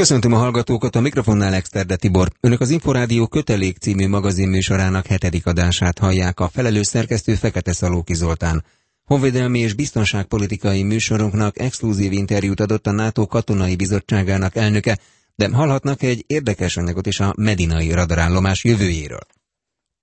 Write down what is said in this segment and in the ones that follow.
Köszöntöm a hallgatókat, a mikrofonnál Exterde Tibor. Önök az Inforádió kötelék című magazinműsorának hetedik adását hallják a felelős szerkesztő Fekete Szalóki Zoltán. Honvédelmi és biztonságpolitikai műsorunknak exkluzív interjút adott a NATO katonai bizottságának elnöke, de hallhatnak egy érdekes anyagot is a medinai radarállomás jövőjéről.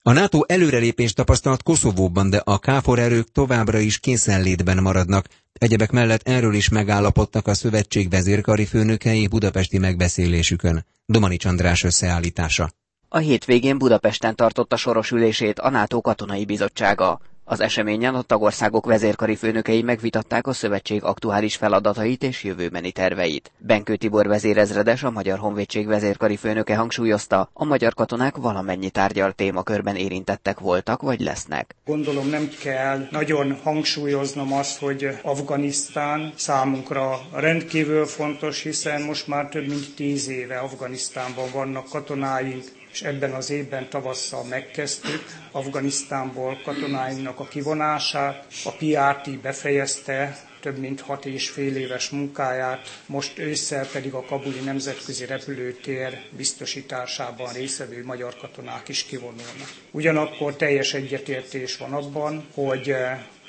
A NATO előrelépést tapasztalt Koszovóban, de a KFOR erők továbbra is készenlétben maradnak. Egyebek mellett erről is megállapodtak a szövetség vezérkari főnökei budapesti megbeszélésükön. Domani András összeállítása. A hétvégén Budapesten tartotta soros ülését a NATO katonai bizottsága. Az eseményen a tagországok vezérkari főnökei megvitatták a szövetség aktuális feladatait és jövőbeni terveit. Benkő Tibor vezérezredes, a Magyar Honvédség vezérkari főnöke hangsúlyozta, a magyar katonák valamennyi tárgyal témakörben érintettek voltak vagy lesznek. Gondolom nem kell nagyon hangsúlyoznom azt, hogy Afganisztán számunkra rendkívül fontos, hiszen most már több mint tíz éve Afganisztánban vannak katonáink, és ebben az évben tavasszal megkezdtük Afganisztánból katonáinknak a kivonását. A PRT befejezte több mint hat és fél éves munkáját, most ősszel pedig a Kabuli Nemzetközi Repülőtér biztosításában részvevő magyar katonák is kivonulnak. Ugyanakkor teljes egyetértés van abban, hogy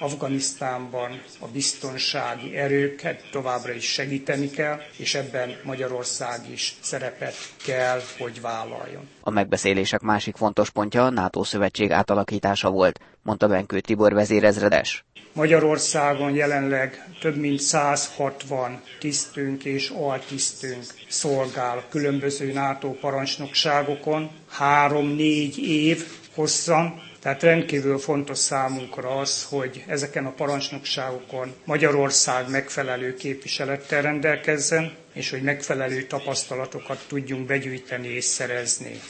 Afganisztánban a biztonsági erőket továbbra is segíteni kell, és ebben Magyarország is szerepet kell, hogy vállaljon. A megbeszélések másik fontos pontja a NATO szövetség átalakítása volt, mondta Benkő Tibor vezérezredes. Magyarországon jelenleg több mint 160 tisztünk és altisztünk szolgál különböző NATO parancsnokságokon, három-négy év hosszan, tehát rendkívül fontos számunkra az, hogy ezeken a parancsnokságokon Magyarország megfelelő képviselettel rendelkezzen, és hogy megfelelő tapasztalatokat tudjunk begyűjteni és szerezni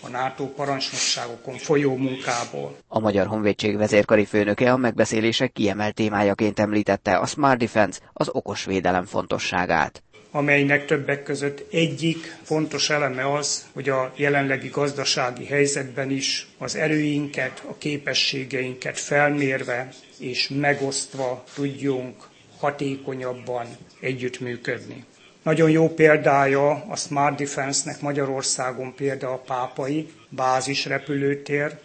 a NATO parancsnokságokon folyó munkából. A Magyar Honvédség vezérkari főnöke a megbeszélések kiemelt témájaként említette a Smart Defense, az okos védelem fontosságát amelynek többek között egyik fontos eleme az, hogy a jelenlegi gazdasági helyzetben is az erőinket, a képességeinket felmérve és megosztva tudjunk hatékonyabban együttműködni. Nagyon jó példája a Smart Defense-nek Magyarországon például a pápai bázis repülőtér,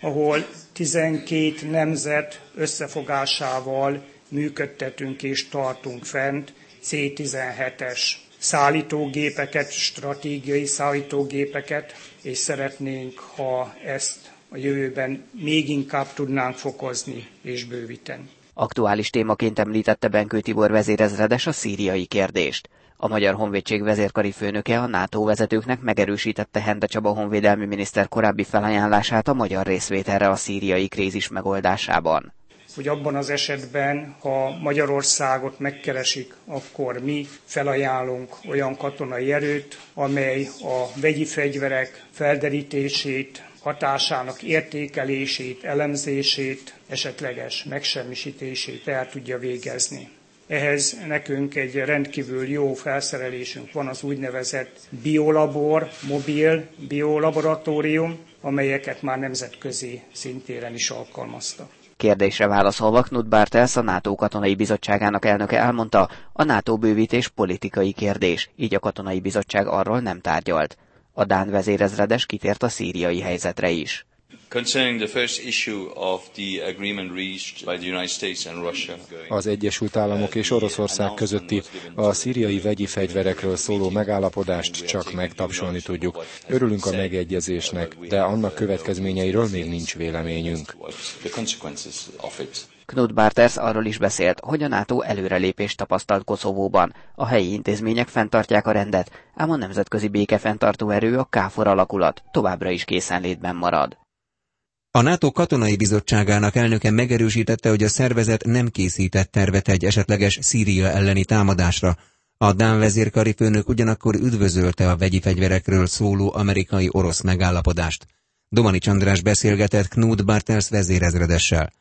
ahol 12 nemzet összefogásával működtetünk és tartunk fent C-17-es szállítógépeket, stratégiai szállítógépeket, és szeretnénk, ha ezt a jövőben még inkább tudnánk fokozni és bővíteni. Aktuális témaként említette Benkő Tibor vezérezredes a szíriai kérdést. A Magyar Honvédség vezérkari főnöke a NATO vezetőknek megerősítette Hende Csaba honvédelmi miniszter korábbi felajánlását a magyar részvételre a szíriai krízis megoldásában hogy abban az esetben, ha Magyarországot megkeresik, akkor mi felajánlunk olyan katonai erőt, amely a vegyi fegyverek felderítését, hatásának értékelését, elemzését, esetleges megsemmisítését el tudja végezni. Ehhez nekünk egy rendkívül jó felszerelésünk van, az úgynevezett biolabor, mobil biolaboratórium, amelyeket már nemzetközi szintéren is alkalmaztak. Kérdésre válaszolva Knut Bartels, a NATO katonai bizottságának elnöke elmondta, a NATO bővítés politikai kérdés, így a katonai bizottság arról nem tárgyalt. A Dán vezérezredes kitért a szíriai helyzetre is. Az Egyesült Államok és Oroszország közötti a szíriai vegyi fegyverekről szóló megállapodást csak megtapsolni tudjuk. Örülünk a megegyezésnek, de annak következményeiről még nincs véleményünk. Knut Barters arról is beszélt, hogy a NATO előrelépést tapasztalt Koszovóban. A helyi intézmények fenntartják a rendet, ám a nemzetközi békefenntartó erő, a KFOR alakulat továbbra is készenlétben marad. A NATO katonai bizottságának elnöke megerősítette, hogy a szervezet nem készített tervet egy esetleges Szíria elleni támadásra. A Dán vezérkari főnök ugyanakkor üdvözölte a vegyi fegyverekről szóló amerikai-orosz megállapodást. Domani Csandrás beszélgetett Knut Bartels vezérezredessel.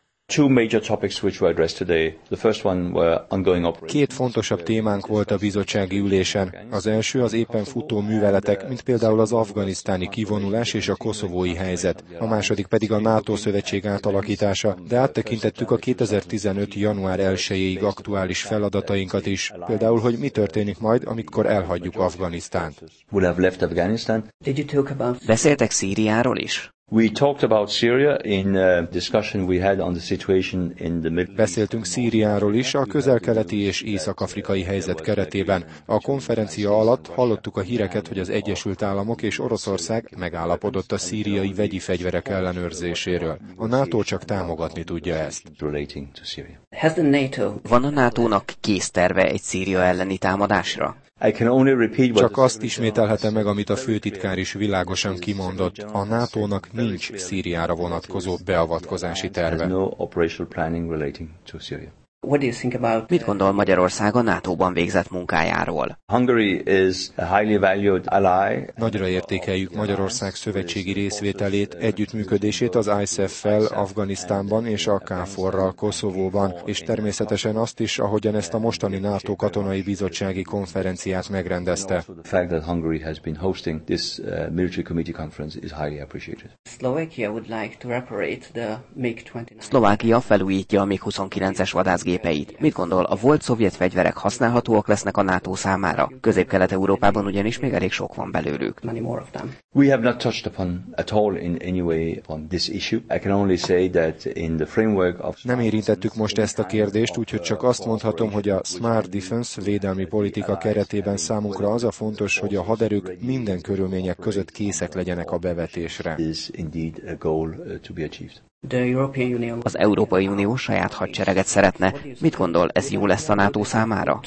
Két fontosabb témánk volt a bizottsági ülésen. Az első az éppen futó műveletek, mint például az afganisztáni kivonulás és a koszovói helyzet. A második pedig a NATO szövetség átalakítása, de áttekintettük a 2015. január 1-ig aktuális feladatainkat is. Például, hogy mi történik majd, amikor elhagyjuk Afganisztánt. Beszéltek Szíriáról is? We talked about Syria in discussion we had on the situation in the Middle Beszéltünk Szíriáról is a közel-keleti és észak-afrikai helyzet keretében. A konferencia alatt hallottuk a híreket, hogy az Egyesült Államok és Oroszország megállapodott a szíriai vegyi fegyverek ellenőrzéséről. A NATO csak támogatni tudja ezt. Van a NATO-nak kész terve egy Szíria elleni támadásra? Csak azt ismételhetem meg, amit a főtitkár is világosan kimondott. A NATO-nak nincs Szíriára vonatkozó beavatkozási terve. What do you think about, Mit gondol Magyarország a NATO-ban végzett munkájáról? Hungary is a highly valued ally. Nagyra értékeljük Magyarország szövetségi részvételét, együttműködését az ISAF-fel Afganisztánban és a KFOR-ral Koszovóban, és természetesen azt is, ahogyan ezt a mostani NATO katonai bizottsági konferenciát megrendezte. Szlovákia felújítja a MiG-29-es vadászgép gépeit. Mit gondol, a volt szovjet fegyverek használhatóak lesznek a NATO számára? Közép-Kelet-Európában ugyanis még elég sok van belőlük. We have not touched upon at all in any way upon this issue. I can only say that in the framework of... Nem érintettük most ezt a kérdést, úgyhogy csak azt mondhatom, hogy a Smart Defense védelmi politika keretében számunkra az a fontos, hogy a haderők minden körülmények között készek legyenek a bevetésre. Uh. Az Európai Unió saját hadsereget szeretne. Mit gondol, ez jó lesz a NATO számára?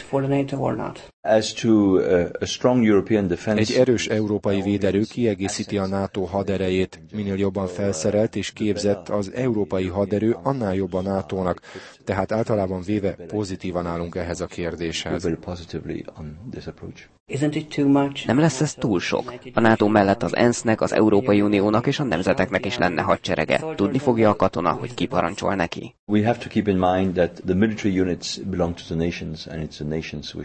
Egy erős európai véderő kiegészíti a NATO haderejét. Minél jobban felszerelt és képzett az európai haderő, annál jobb a NATO-nak. Tehát általában véve pozitívan állunk ehhez a kérdéshez. Nem lesz ez túl sok? A NATO mellett az ENSZ-nek, az Európai Uniónak és a nemzeteknek is lenne hadserege. Tudni fogja a katona, hogy ki parancsol neki?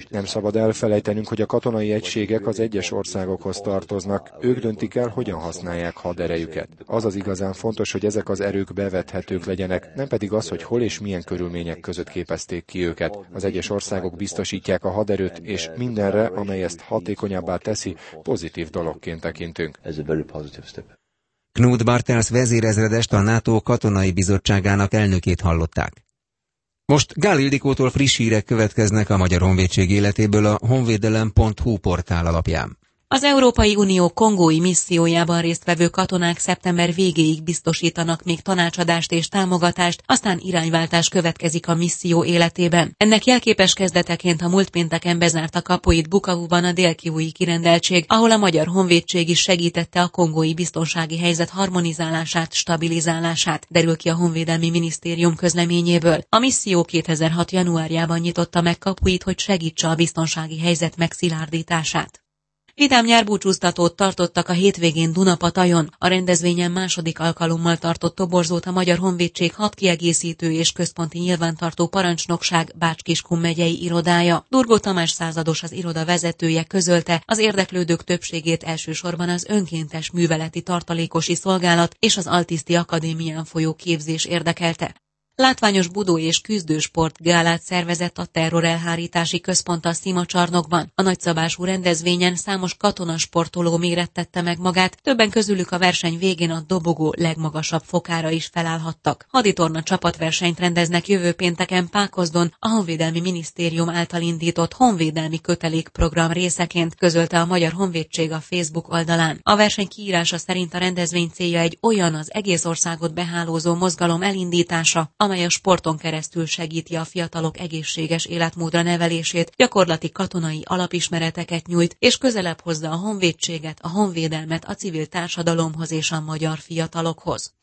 Nem szabad elfelejtenünk, hogy a katonai egységek az egyes országokhoz tartoznak. Ők döntik el, hogyan használják haderejüket. Az az igazán fontos, hogy ezek az erők bevethetők legyenek, nem pedig az, hogy hol és milyen körülmények között képezték ki őket. Az egyes országok biztosítják a haderőt, és mindenre, amely ezt hatékonyabbá teszi, pozitív dologként tekintünk. Knut Bartels vezérezredest a NATO katonai bizottságának elnökét hallották. Most Gál Ildikótól friss hírek következnek a Magyar Honvédség életéből a honvédelem.hu portál alapján. Az Európai Unió kongói missziójában résztvevő katonák szeptember végéig biztosítanak még tanácsadást és támogatást, aztán irányváltás következik a misszió életében. Ennek jelképes kezdeteként a múlt pénteken bezárta kapuit Bukavuban a délkiúi kirendeltség, ahol a Magyar Honvédség is segítette a kongói biztonsági helyzet harmonizálását, stabilizálását, derül ki a Honvédelmi Minisztérium közleményéből. A misszió 2006. januárjában nyitotta meg kapuit, hogy segítse a biztonsági helyzet megszilárdítását. Vidám nyárbúcsúztatót tartottak a hétvégén Dunapatajon. A rendezvényen második alkalommal tartott toborzót a Magyar Honvédség hat kiegészítő és központi nyilvántartó parancsnokság Bács-Kiskun megyei irodája. Durgó Tamás százados az iroda vezetője közölte, az érdeklődők többségét elsősorban az önkéntes műveleti tartalékosi szolgálat és az Altiszti Akadémián folyó képzés érdekelte. Látványos budó és küzdősport gálát szervezett a terrorelhárítási központ a Szimacsarnokban. A nagyszabású rendezvényen számos katonasportoló mérettette meg magát, többen közülük a verseny végén a dobogó legmagasabb fokára is felállhattak. Haditorna csapatversenyt rendeznek jövő pénteken Pákozdon, a Honvédelmi Minisztérium által indított honvédelmi kötelékprogram részeként közölte a Magyar Honvédség a Facebook oldalán. A verseny kiírása szerint a rendezvény célja egy olyan az egész országot behálózó mozgalom elindítása, amely a sporton keresztül segíti a fiatalok egészséges életmódra nevelését, gyakorlati katonai alapismereteket nyújt, és közelebb hozza a honvédséget, a honvédelmet a civil társadalomhoz és a magyar fiatalokhoz.